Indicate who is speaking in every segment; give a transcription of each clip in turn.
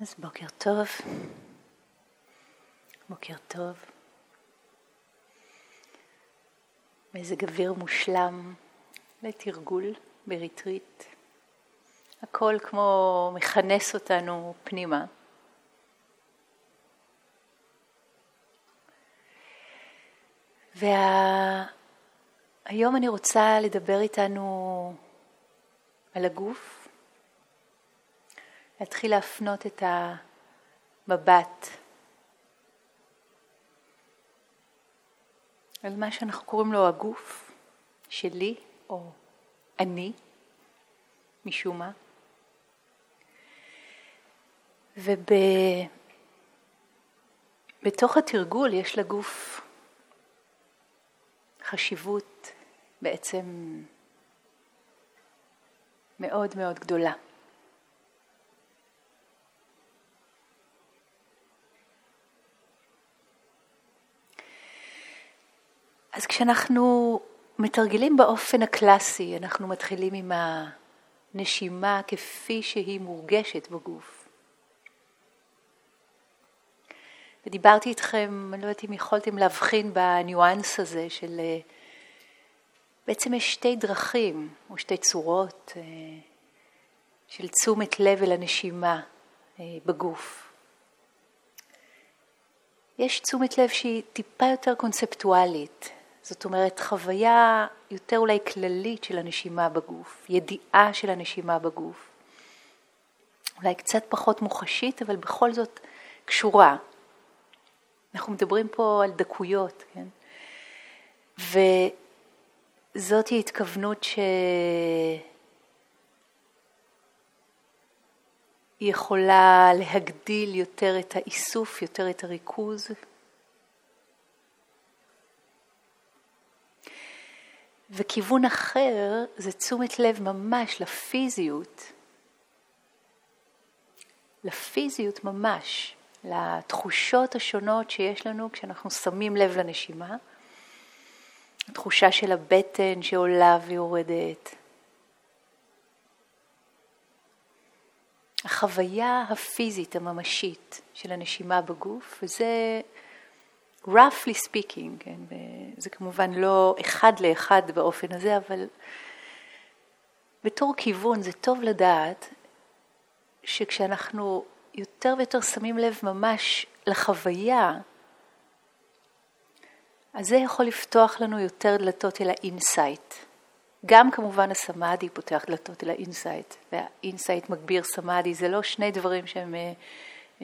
Speaker 1: אז בוקר טוב, בוקר טוב. מזג אוויר מושלם לתרגול בריטריט. הכל כמו מכנס אותנו פנימה. והיום וה... אני רוצה לדבר איתנו על הגוף, להתחיל להפנות את המבט על מה שאנחנו קוראים לו הגוף שלי או אני, משום מה. ובתוך התרגול יש לגוף חשיבות בעצם מאוד מאוד גדולה. אז כשאנחנו מתרגלים באופן הקלאסי, אנחנו מתחילים עם הנשימה כפי שהיא מורגשת בגוף. ודיברתי איתכם, אני לא יודעת אם יכולתם להבחין בניואנס הזה של... אה, בעצם יש שתי דרכים או שתי צורות אה, של תשומת לב אל הנשימה אה, בגוף. יש תשומת לב שהיא טיפה יותר קונספטואלית, זאת אומרת, חוויה יותר אולי כללית של הנשימה בגוף, ידיעה של הנשימה בגוף. אולי קצת פחות מוחשית, אבל בכל זאת קשורה. אנחנו מדברים פה על דקויות, כן? וזאת היא התכוונות שהיא יכולה להגדיל יותר את האיסוף, יותר את הריכוז, וכיוון אחר זה תשומת לב ממש לפיזיות, לפיזיות ממש, לתחושות השונות שיש לנו כשאנחנו שמים לב לנשימה, התחושה של הבטן שעולה ויורדת, החוויה הפיזית הממשית של הנשימה בגוף, וזה roughly speaking, כן, זה כמובן לא אחד לאחד באופן הזה, אבל בתור כיוון זה טוב לדעת שכשאנחנו יותר ויותר שמים לב ממש לחוויה, אז זה יכול לפתוח לנו יותר דלתות אל ה insight. גם כמובן הסמאדי פותח דלתות אל ה insight, וה insight מגביר סמאדי, זה לא שני דברים שהם אה,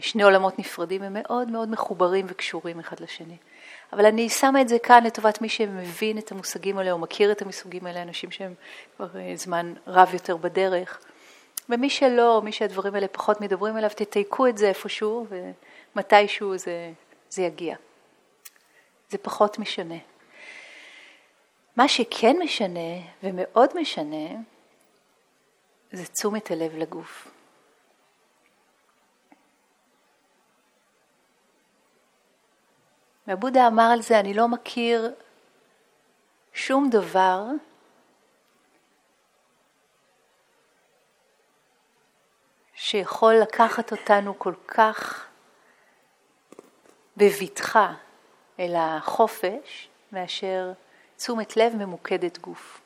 Speaker 1: שני עולמות נפרדים, הם מאוד מאוד מחוברים וקשורים אחד לשני. אבל אני שמה את זה כאן לטובת מי שמבין את המושגים האלה או מכיר את המושגים האלה, אנשים שהם כבר אה, זמן רב יותר בדרך. ומי שלא, מי שהדברים האלה פחות מדברים אליו, תתייקו את זה איפשהו ומתישהו זה, זה יגיע. זה פחות משנה. מה שכן משנה ומאוד משנה זה תשומת הלב לגוף. והבודה אמר על זה, אני לא מכיר שום דבר שיכול לקחת אותנו כל כך בבטחה אל החופש, מאשר תשומת לב ממוקדת גוף.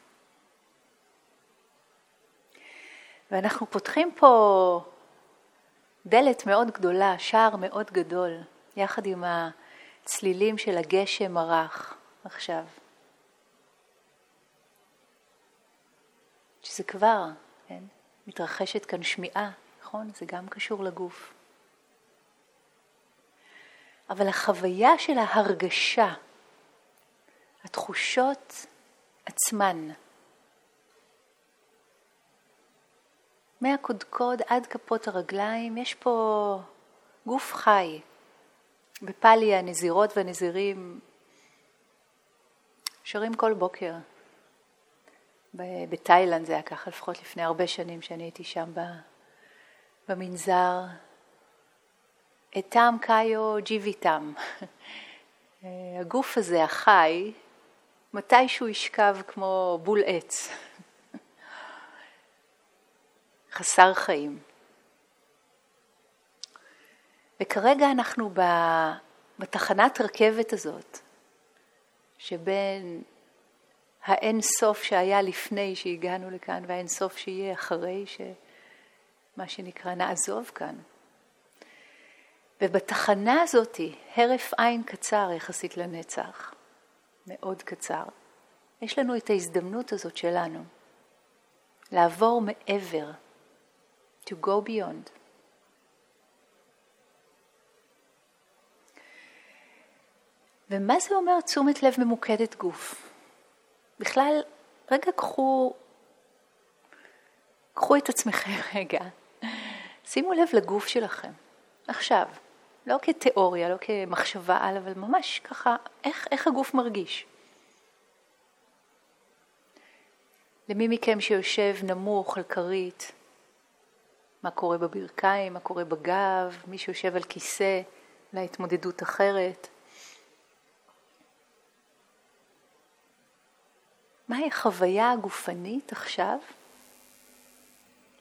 Speaker 1: ואנחנו פותחים פה דלת מאוד גדולה, שער מאוד גדול, יחד עם ה... צלילים של הגשם הרך עכשיו. שזה כבר, כן? מתרחשת כאן שמיעה, נכון? זה גם קשור לגוף. אבל החוויה של ההרגשה, התחושות עצמן, מהקודקוד עד כפות הרגליים, יש פה גוף חי. בפאלי הנזירות והנזירים שרים כל בוקר. בתאילנד זה היה ככה, לפחות לפני הרבה שנים שאני הייתי שם במנזר. אתם קאיו ג'יביתם. הגוף הזה, החי, מתישהו ישכב כמו בול עץ. חסר חיים. וכרגע אנחנו בתחנת רכבת הזאת, שבין האין סוף שהיה לפני שהגענו לכאן והאין סוף שיהיה אחרי שמה שנקרא נעזוב כאן. ובתחנה הזאת, הרף עין קצר יחסית לנצח, מאוד קצר, יש לנו את ההזדמנות הזאת שלנו לעבור מעבר, to go beyond. ומה זה אומר תשומת לב ממוקדת גוף? בכלל, רגע קחו, קחו את עצמכם רגע, שימו לב לגוף שלכם, עכשיו, לא כתיאוריה, לא כמחשבה על, אבל ממש ככה, איך, איך הגוף מרגיש. למי מכם שיושב נמוך על כרית, מה קורה בברכיים, מה קורה בגב, מי שיושב על כיסא, להתמודדות אחרת. מהי החוויה הגופנית עכשיו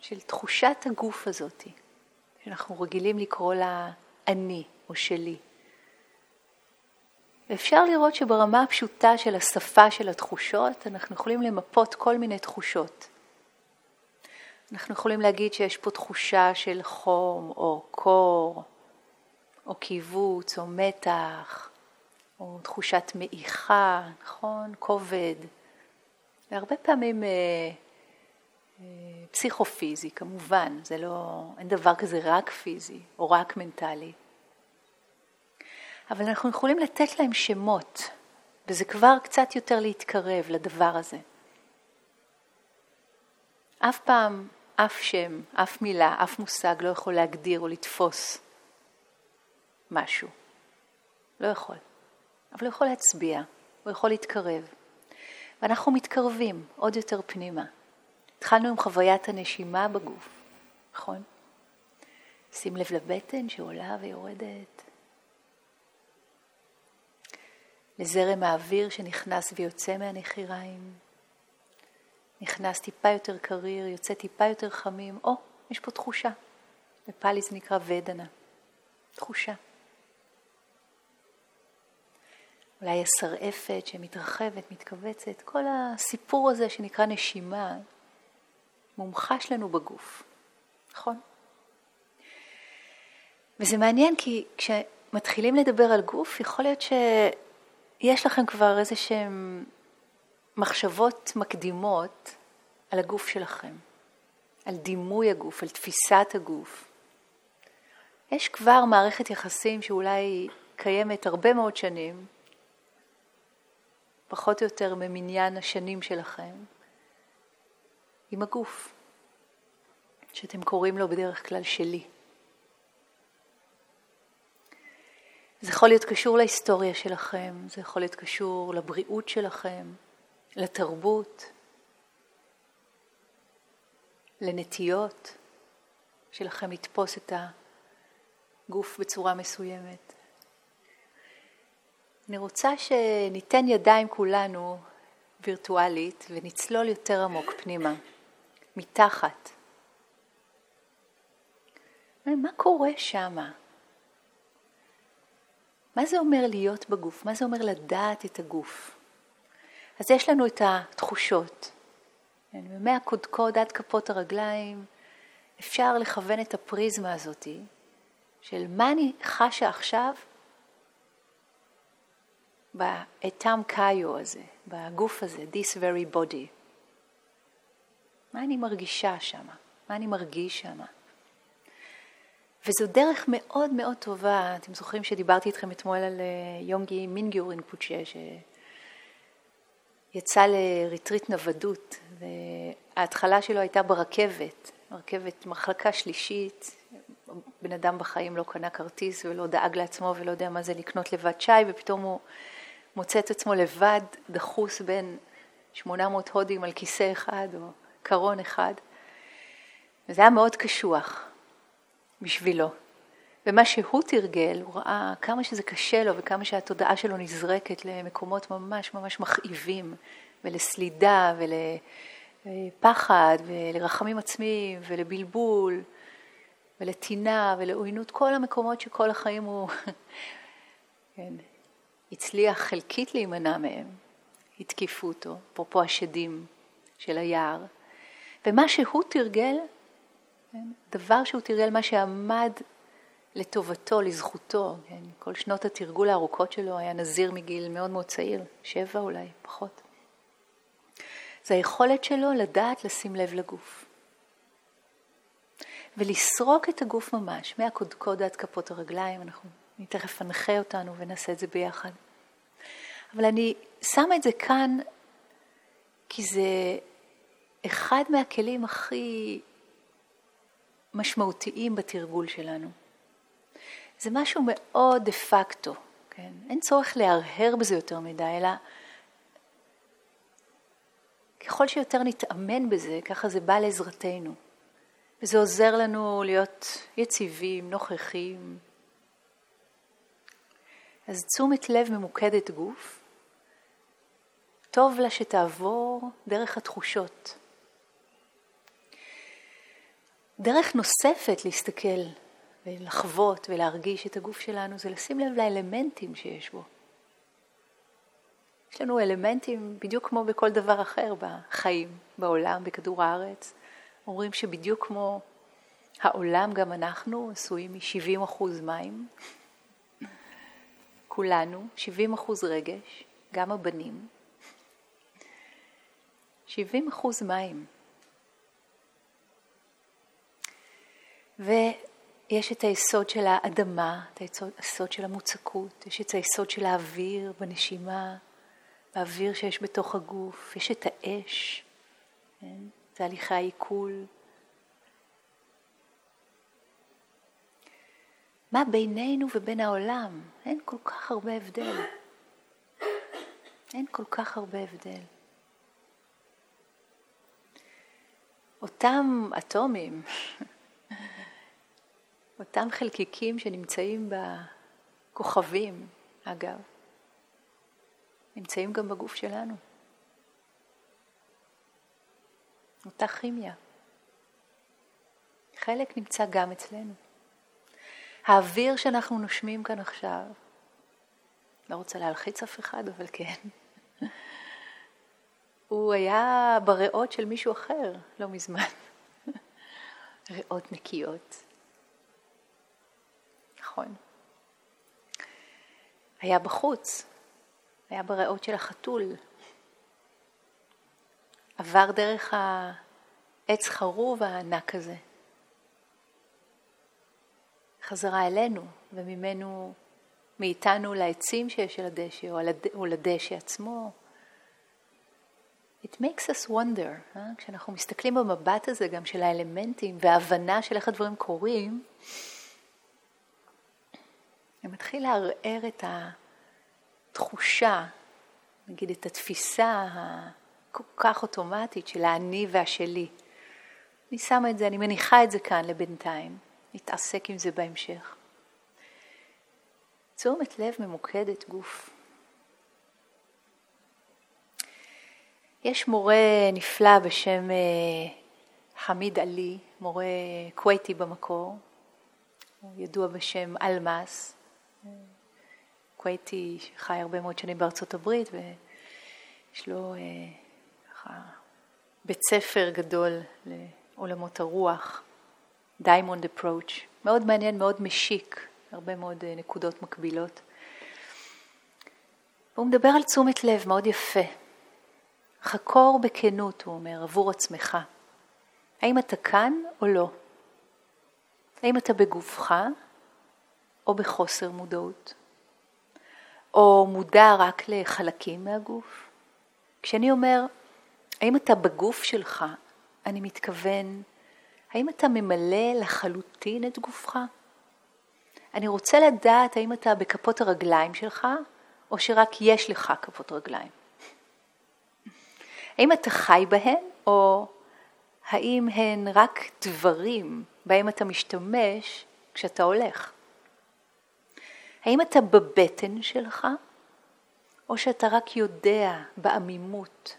Speaker 1: של תחושת הגוף הזאת, שאנחנו רגילים לקרוא לה אני או שלי. ואפשר לראות שברמה הפשוטה של השפה של התחושות, אנחנו יכולים למפות כל מיני תחושות. אנחנו יכולים להגיד שיש פה תחושה של חום או קור, או קיבוץ או מתח, או תחושת מעיכה, נכון? כובד. והרבה פעמים אה, אה, פסיכופיזי, כמובן, זה לא, אין דבר כזה רק פיזי או רק מנטלי. אבל אנחנו יכולים לתת להם שמות, וזה כבר קצת יותר להתקרב לדבר הזה. אף פעם, אף שם, אף מילה, אף מושג לא יכול להגדיר או לתפוס משהו. לא יכול. אבל הוא יכול להצביע, הוא יכול להתקרב. ואנחנו מתקרבים עוד יותר פנימה. התחלנו עם חוויית הנשימה בגוף, נכון? שים לב לבטן שעולה ויורדת. לזרם האוויר שנכנס ויוצא מהנחיריים. נכנס טיפה יותר קריר, יוצא טיפה יותר חמים. או, יש פה תחושה. בפאלי זה נקרא ודנה. תחושה. אולי השרעפת שמתרחבת, מתכווצת, כל הסיפור הזה שנקרא נשימה, מומחש לנו בגוף, נכון? וזה מעניין כי כשמתחילים לדבר על גוף, יכול להיות שיש לכם כבר איזה שהן מחשבות מקדימות על הגוף שלכם, על דימוי הגוף, על תפיסת הגוף. יש כבר מערכת יחסים שאולי קיימת הרבה מאוד שנים, פחות או יותר ממניין השנים שלכם, עם הגוף, שאתם קוראים לו בדרך כלל שלי. זה יכול להיות קשור להיסטוריה שלכם, זה יכול להיות קשור לבריאות שלכם, לתרבות, לנטיות שלכם לתפוס את הגוף בצורה מסוימת. אני רוצה שניתן ידיים כולנו וירטואלית ונצלול יותר עמוק פנימה, מתחת. מה קורה שמה? מה זה אומר להיות בגוף? מה זה אומר לדעת את הגוף? אז יש לנו את התחושות. מהקודקוד עד כפות הרגליים אפשר לכוון את הפריזמה הזאתי של מה אני חשה עכשיו באתם קאיו הזה, בגוף הזה, this very body. מה אני מרגישה שם? מה אני מרגיש שם? וזו דרך מאוד מאוד טובה, אתם זוכרים שדיברתי איתכם אתמול על אה, יונגי מינגיור רינפוצ'ה, שיצא לריטריט נוודות, וההתחלה שלו הייתה ברכבת, רכבת מחלקה שלישית, בן אדם בחיים לא קנה כרטיס ולא דאג לעצמו ולא יודע מה זה לקנות לבד שי, ופתאום הוא מוצא את עצמו לבד, דחוס בין 800 הודים על כיסא אחד או קרון אחד. וזה היה מאוד קשוח בשבילו. ומה שהוא תרגל, הוא ראה כמה שזה קשה לו וכמה שהתודעה שלו נזרקת למקומות ממש ממש מכאיבים ולסלידה ולפחד ולרחמים עצמיים ולבלבול ולטינה ולעוינות, כל המקומות שכל החיים הוא כן, הצליח חלקית להימנע מהם, התקיפו אותו, אפרופו השדים של היער. ומה שהוא תרגל, כן, דבר שהוא תרגל, מה שעמד לטובתו, לזכותו, כן, כל שנות התרגול הארוכות שלו היה נזיר מגיל מאוד מאוד צעיר, שבע אולי, פחות. זה היכולת שלו לדעת לשים לב לגוף. ולסרוק את הגוף ממש, מהקודקוד עד כפות הרגליים, אנחנו, אני תכף אנחה אותנו ונעשה את זה ביחד. אבל אני שמה את זה כאן כי זה אחד מהכלים הכי משמעותיים בתרגול שלנו. זה משהו מאוד דה פקטו, כן? אין צורך להרהר בזה יותר מדי, אלא ככל שיותר נתאמן בזה, ככה זה בא לעזרתנו. וזה עוזר לנו להיות יציבים, נוכחים. אז תשומת לב ממוקדת גוף, טוב לה שתעבור דרך התחושות. דרך נוספת להסתכל ולחוות ולהרגיש את הגוף שלנו זה לשים לב לאלמנטים שיש בו. יש לנו אלמנטים בדיוק כמו בכל דבר אחר בחיים, בעולם, בכדור הארץ. אומרים שבדיוק כמו העולם, גם אנחנו עשויים מ-70% מים. כולנו, 70% רגש, גם הבנים. 70% מים. ויש את היסוד של האדמה, את היסוד של המוצקות, יש את היסוד של האוויר בנשימה, באוויר שיש בתוך הגוף, יש את האש, כן? תהליכי העיכול. מה בינינו ובין העולם? אין כל כך הרבה הבדל. אין כל כך הרבה הבדל. אותם אטומים, אותם חלקיקים שנמצאים בכוכבים, אגב, נמצאים גם בגוף שלנו. אותה כימיה. חלק נמצא גם אצלנו. האוויר שאנחנו נושמים כאן עכשיו, לא רוצה להלחיץ אף אחד, אבל כן, הוא היה בריאות של מישהו אחר לא מזמן. ריאות נקיות. נכון. היה בחוץ, היה בריאות של החתול. עבר דרך העץ חרוב הענק הזה. חזרה אלינו, וממנו, מאיתנו לעצים שיש על הדשא, או, לדשא עצמו. It makes us wonder, אה? כשאנחנו מסתכלים במבט הזה גם של האלמנטים וההבנה של איך הדברים קורים, זה מתחיל לערער את התחושה, נגיד את התפיסה הכל כך אוטומטית של האני והשלי. אני שמה את זה, אני מניחה את זה כאן לבינתיים, נתעסק עם זה בהמשך. תשומת לב ממוקדת גוף. יש מורה נפלא בשם אה, חמיד עלי, מורה כווייתי במקור, הוא ידוע בשם אלמאס, כווייתי שחי הרבה מאוד שנים בארצות הברית ויש לו אה, ככה בית ספר גדול לעולמות הרוח, Diamond Approach, מאוד מעניין, מאוד משיק, הרבה מאוד אה, נקודות מקבילות. והוא מדבר על תשומת לב מאוד יפה. חקור בכנות, הוא אומר, עבור עצמך. האם אתה כאן או לא? האם אתה בגופך או בחוסר מודעות? או מודע רק לחלקים מהגוף? כשאני אומר, האם אתה בגוף שלך, אני מתכוון, האם אתה ממלא לחלוטין את גופך? אני רוצה לדעת האם אתה בכפות הרגליים שלך, או שרק יש לך כפות רגליים. האם אתה חי בהן, או האם הן רק דברים בהם אתה משתמש כשאתה הולך? האם אתה בבטן שלך, או שאתה רק יודע בעמימות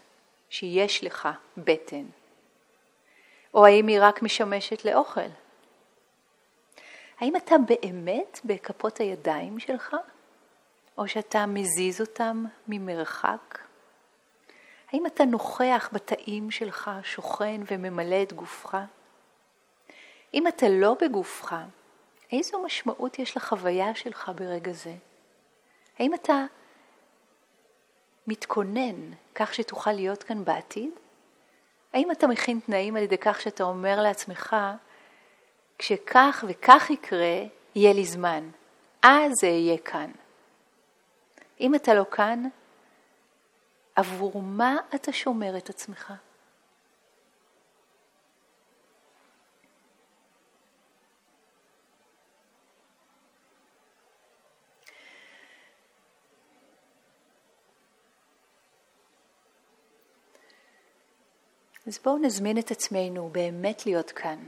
Speaker 1: שיש לך בטן? או האם היא רק משמשת לאוכל? האם אתה באמת בכפות הידיים שלך, או שאתה מזיז אותם ממרחק? האם אתה נוכח בתאים שלך, שוכן וממלא את גופך? אם אתה לא בגופך, איזו משמעות יש לחוויה שלך ברגע זה? האם אתה מתכונן כך שתוכל להיות כאן בעתיד? האם אתה מכין תנאים על ידי כך שאתה אומר לעצמך, כשכך וכך יקרה, יהיה לי זמן, אז זה יהיה כאן. אם אתה לא כאן, עבור מה אתה שומר את עצמך? אז בואו נזמין את עצמנו באמת להיות כאן.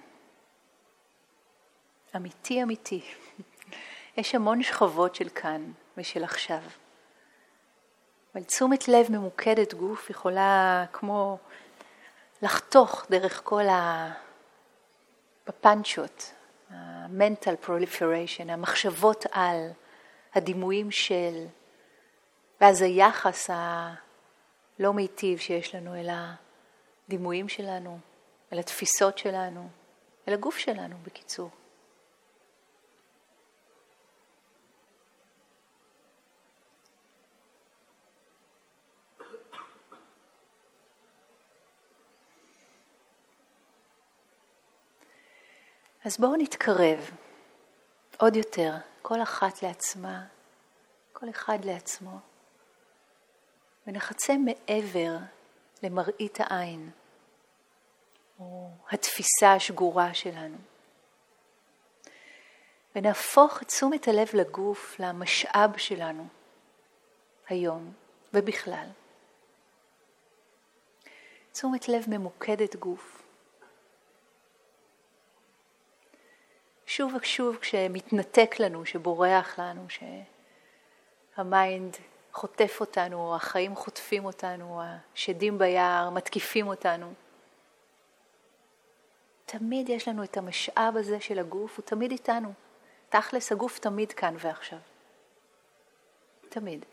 Speaker 1: אמיתי אמיתי. יש המון שכבות של כאן ושל עכשיו. אבל תשומת לב ממוקדת גוף יכולה כמו לחתוך דרך כל ה... בפאנצ'ות, ה-mental proliferation, המחשבות על, הדימויים של, ואז היחס הלא מיטיב שיש לנו אל הדימויים שלנו, אל התפיסות שלנו, אל הגוף שלנו בקיצור. אז בואו נתקרב עוד יותר, כל אחת לעצמה, כל אחד לעצמו, ונחצה מעבר למראית העין, או התפיסה השגורה שלנו. ונהפוך את תשומת הלב לגוף למשאב שלנו היום ובכלל. תשומת לב ממוקדת גוף. שוב ושוב כשמתנתק לנו, שבורח לנו, שהמיינד חוטף אותנו, החיים חוטפים אותנו, השדים ביער מתקיפים אותנו. תמיד יש לנו את המשאב הזה של הגוף, הוא תמיד איתנו. תכלס, הגוף תמיד כאן ועכשיו. תמיד.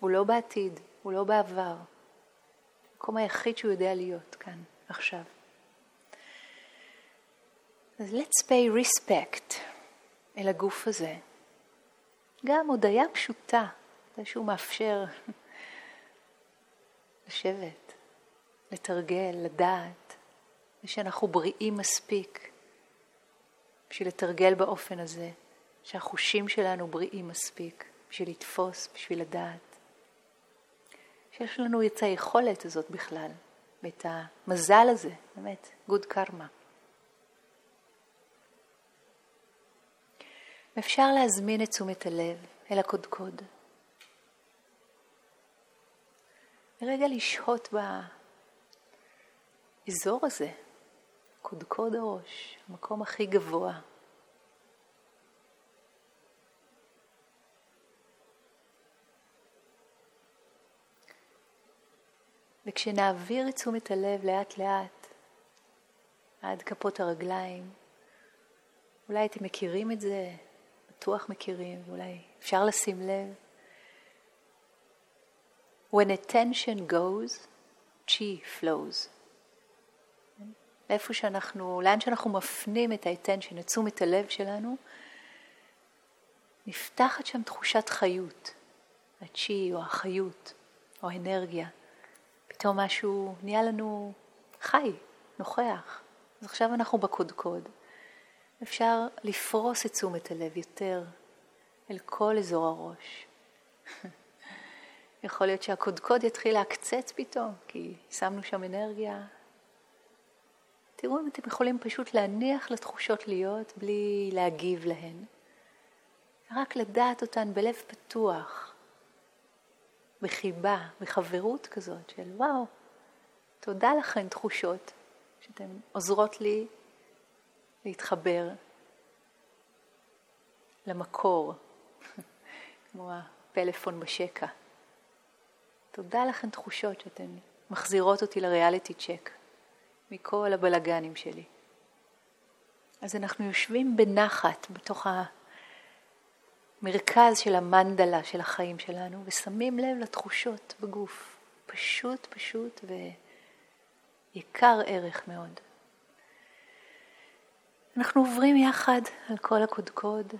Speaker 1: הוא לא בעתיד, הוא לא בעבר. המקום היחיד שהוא יודע להיות כאן, עכשיו. אז let's pay respect אל הגוף הזה. גם הודיה פשוטה, זה שהוא מאפשר לשבת, לתרגל, לדעת, ושאנחנו בריאים מספיק בשביל לתרגל באופן הזה, שהחושים שלנו בריאים מספיק בשביל לתפוס, בשביל לדעת. שיש לנו את היכולת הזאת בכלל, ואת המזל הזה, באמת, גוד קרמה. אפשר להזמין את תשומת הלב אל הקודקוד. לרגע לשהות באזור הזה, קודקוד הראש, המקום הכי גבוה. וכשנעביר את תשומת הלב לאט לאט עד כפות הרגליים, אולי אתם מכירים את זה, בטוח מכירים, אולי אפשר לשים לב. When attention goes, chi flows. איפה שאנחנו, לאן שאנחנו מפנים את ה-attention, את תשומת הלב שלנו, נפתחת שם תחושת חיות, הצ'י או החיות או האנרגיה. פתאום משהו נהיה לנו חי, נוכח. אז עכשיו אנחנו בקודקוד. אפשר לפרוס את תשומת הלב יותר אל כל אזור הראש. יכול להיות שהקודקוד יתחיל להקצץ פתאום, כי שמנו שם אנרגיה. תראו אם אתם יכולים פשוט להניח לתחושות להיות בלי להגיב להן. רק לדעת אותן בלב פתוח, בחיבה, בחברות כזאת של וואו, תודה לכן תחושות שאתן עוזרות לי להתחבר למקור, כמו הפלאפון בשקע. תודה לכן תחושות שאתן מחזירות אותי לריאליטי צ'ק מכל הבלגנים שלי. אז אנחנו יושבים בנחת בתוך המרכז של המנדלה של החיים שלנו ושמים לב לתחושות בגוף. פשוט, פשוט ויקר ערך מאוד. אנחנו עוברים יחד על כל הקודקוד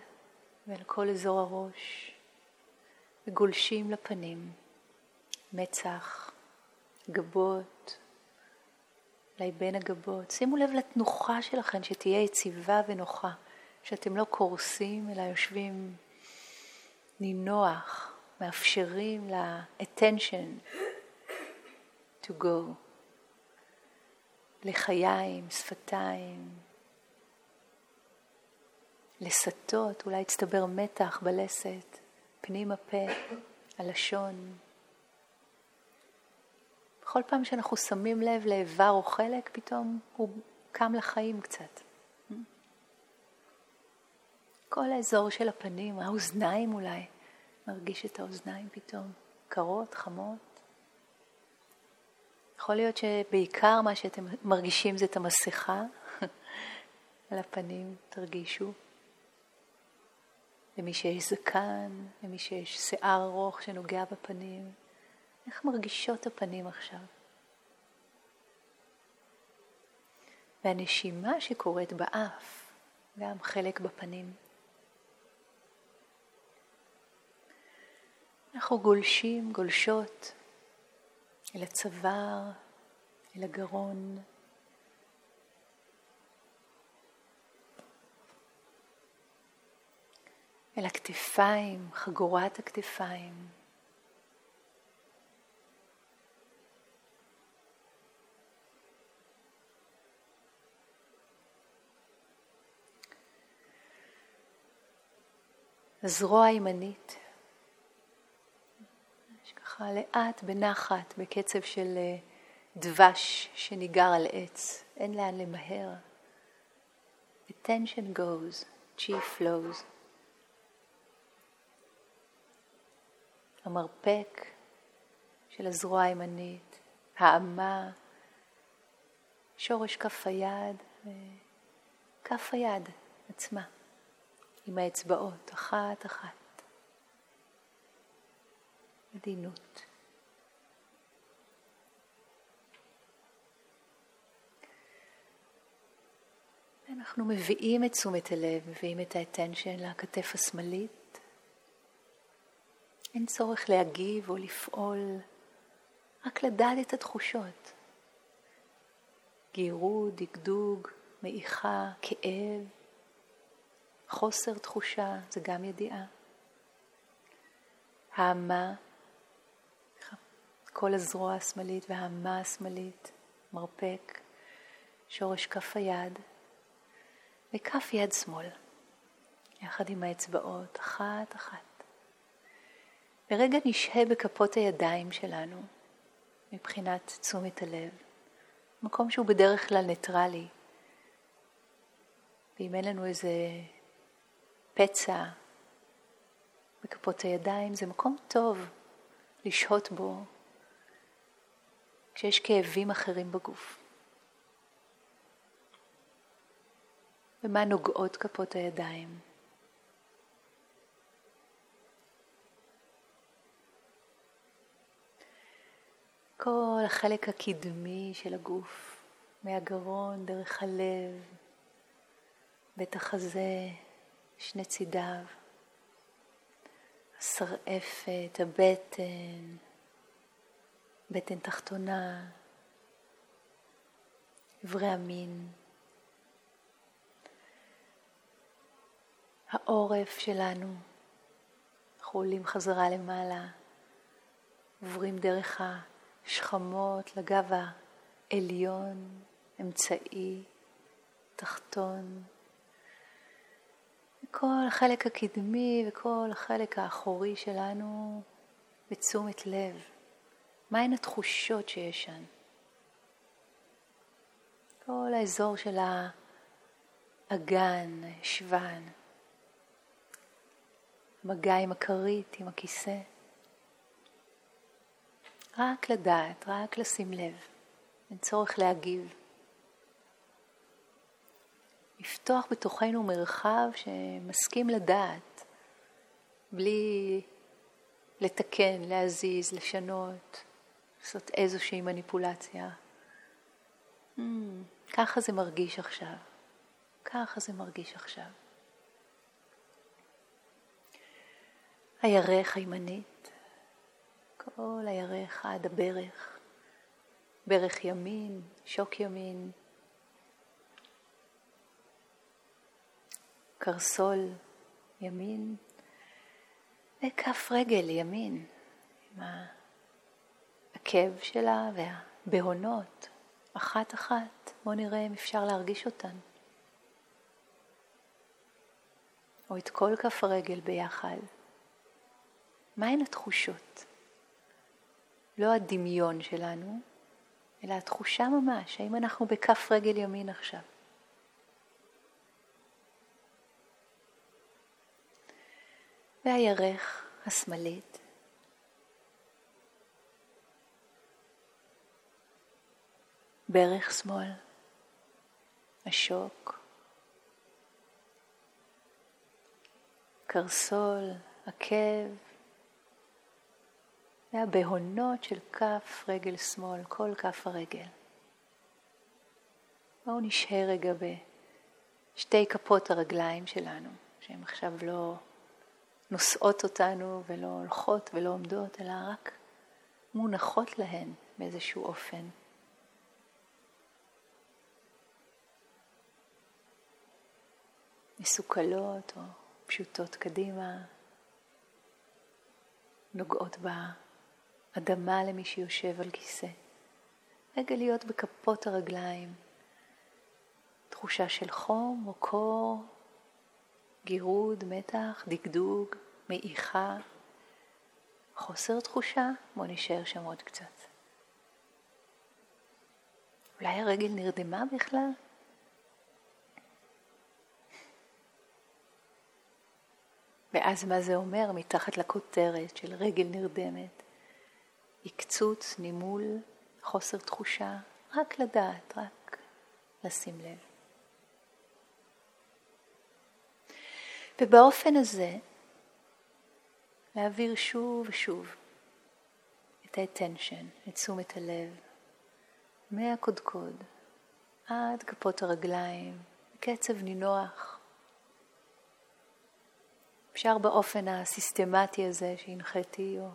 Speaker 1: ועל כל אזור הראש וגולשים לפנים, מצח, גבות, אולי בין הגבות. שימו לב לתנוחה שלכם, שתהיה יציבה ונוחה, שאתם לא קורסים, אלא יושבים נינוח, מאפשרים ל-attention to go, לחיים, שפתיים, לסטות, אולי יצטבר מתח בלסת, פנים הפה, הלשון. בכל פעם שאנחנו שמים לב לאיבר או חלק, פתאום הוא קם לחיים קצת. כל האזור של הפנים, האוזניים אולי, מרגיש את האוזניים פתאום, קרות, חמות. יכול להיות שבעיקר מה שאתם מרגישים זה את המסכה על הפנים, תרגישו. למי שיש זקן, למי שיש שיער ארוך שנוגע בפנים, איך מרגישות הפנים עכשיו? והנשימה שקורית באף, גם חלק בפנים. אנחנו גולשים, גולשות אל הצוואר, אל הגרון. אל הכתפיים, חגורת הכתפיים. הזרוע הימנית ככה לאט, בנחת, בקצב של אה, דבש שניגר על עץ, אין לאן למהר. attention goes, chi flows. המרפק של הזרוע הימנית, האמה, שורש כף היד וכף היד עצמה, עם האצבעות, אחת אחת. עדינות. אנחנו מביאים את תשומת הלב, מביאים את האטנשן לכתף השמאלית. אין צורך להגיב או לפעול, רק לדעת את התחושות. גירוד, דגדוג, מעיכה, כאב, חוסר תחושה, זה גם ידיעה. האמה כל הזרוע השמאלית והאמה השמאלית, מרפק, שורש כף היד וכף יד שמאל, יחד עם האצבעות, אחת אחת. לרגע נשהה בכפות הידיים שלנו מבחינת תשומת הלב, מקום שהוא בדרך כלל ניטרלי. ואם אין לנו איזה פצע בכפות הידיים, זה מקום טוב לשהות בו כשיש כאבים אחרים בגוף. במה נוגעות כפות הידיים? כל החלק הקדמי של הגוף, מהגרון, דרך הלב, בית החזה, שני צידיו, השרעפת, הבטן, בטן תחתונה, אברי המין, העורף שלנו, אנחנו עולים חזרה למעלה, עוברים דרך השכמות לגב העליון, אמצעי, תחתון, כל החלק הקדמי וכל החלק האחורי שלנו בתשומת לב. מהן התחושות שיש שם? כל האזור של האגן, שוון, מגע עם הכרית, עם הכיסא. רק לדעת, רק לשים לב, אין צורך להגיב. לפתוח בתוכנו מרחב שמסכים לדעת, בלי לתקן, להזיז, לשנות, לעשות איזושהי מניפולציה. Mm, ככה זה מרגיש עכשיו. ככה זה מרגיש עכשיו. הירך הימנית, כל הירך עד הברך, ברך ימין, שוק ימין, קרסול ימין, וכף רגל ימין, עם העקב שלה והבהונות, אחת אחת. בואו נראה אם אפשר להרגיש אותן. או את כל כף הרגל ביחד. מהן התחושות? לא הדמיון שלנו, אלא התחושה ממש, האם אנחנו בכף רגל ימין עכשיו. והירך השמאלית. ברך שמאל, השוק, קרסול, עקב, והבהונות של כף רגל שמאל, כל כף הרגל. בואו נשהה רגע בשתי כפות הרגליים שלנו, שהן עכשיו לא נושאות אותנו ולא הולכות ולא עומדות, אלא רק מונחות להן באיזשהו אופן. מסוכלות או פשוטות קדימה, נוגעות באדמה למי שיושב על כיסא. רגע להיות בכפות הרגליים, תחושה של חום או קור, גירוד, מתח, דגדוג, מעיכה, חוסר תחושה, בוא נשאר שם עוד קצת. אולי הרגל נרדמה בכלל? ואז מה זה אומר מתחת לכותרת של רגל נרדמת? עקצוץ, נימול, חוסר תחושה, רק לדעת, רק לשים לב. ובאופן הזה להעביר שוב ושוב את ה-attention, את תשומת הלב, מהקודקוד עד כפות הרגליים, בקצב נינוח. אפשר באופן הסיסטמטי הזה שהנחיתי, או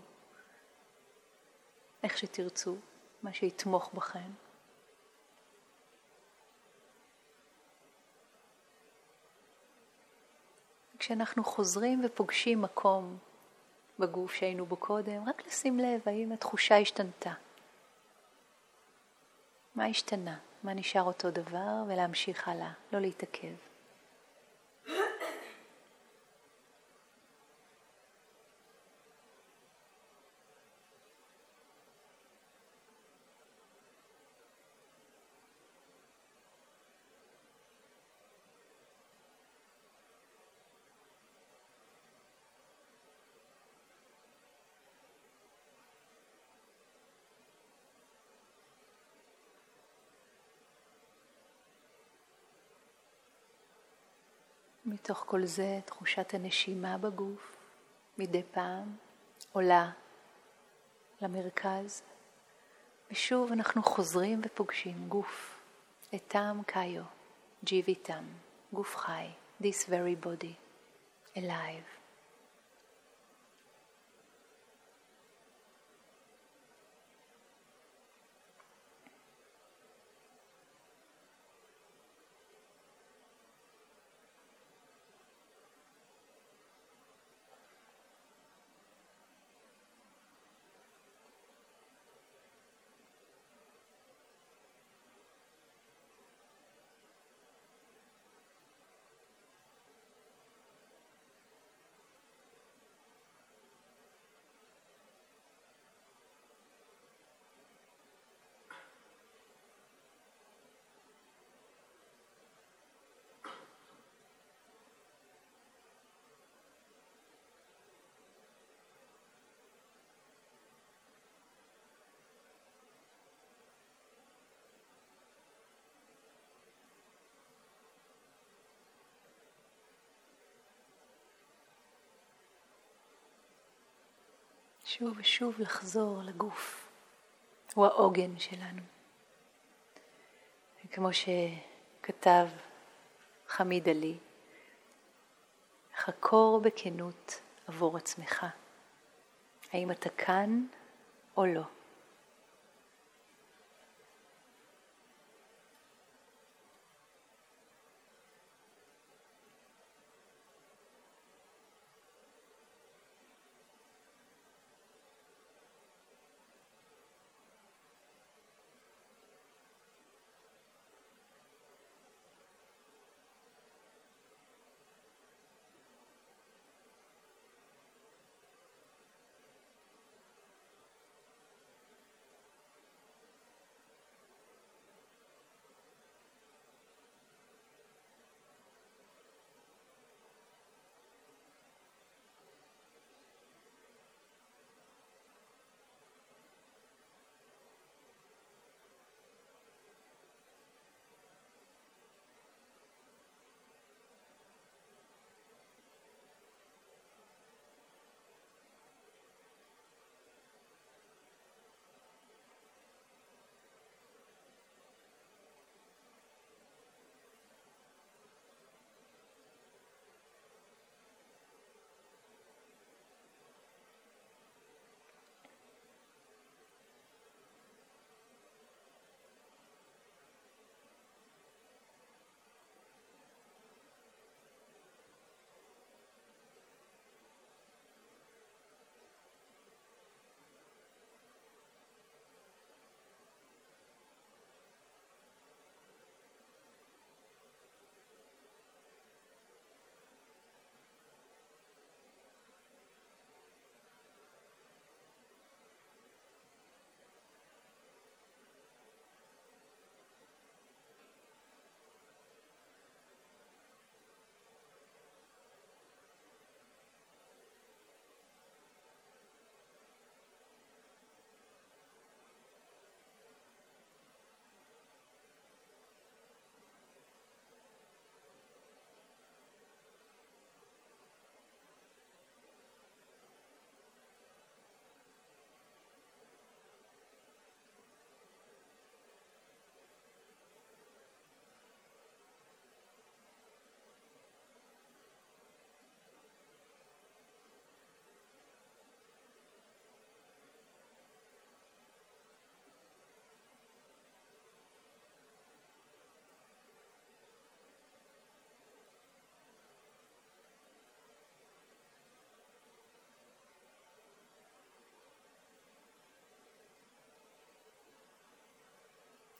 Speaker 1: איך שתרצו, מה שיתמוך בכם. כשאנחנו חוזרים ופוגשים מקום בגוף שהיינו בו קודם, רק לשים לב האם התחושה השתנתה. מה השתנה? מה נשאר אותו דבר? ולהמשיך הלאה, לא להתעכב. מתוך כל זה תחושת הנשימה בגוף מדי פעם עולה למרכז, ושוב אנחנו חוזרים ופוגשים גוף, אתם קאיו, ג'יביתם, גוף חי, this very body, alive. שוב ושוב לחזור לגוף. הוא העוגן שלנו. כמו שכתב חמיד עלי, חקור בכנות עבור עצמך. האם אתה כאן או לא?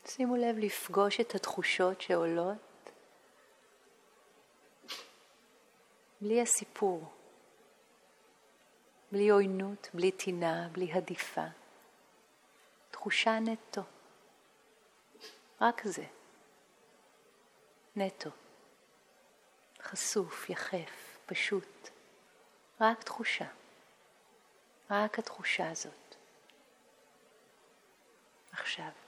Speaker 1: שימו לב לפגוש את התחושות שעולות בלי הסיפור, בלי עוינות, בלי טינה, בלי הדיפה. תחושה נטו. רק זה. נטו. חשוף, יחף, פשוט. רק תחושה. רק התחושה הזאת. עכשיו.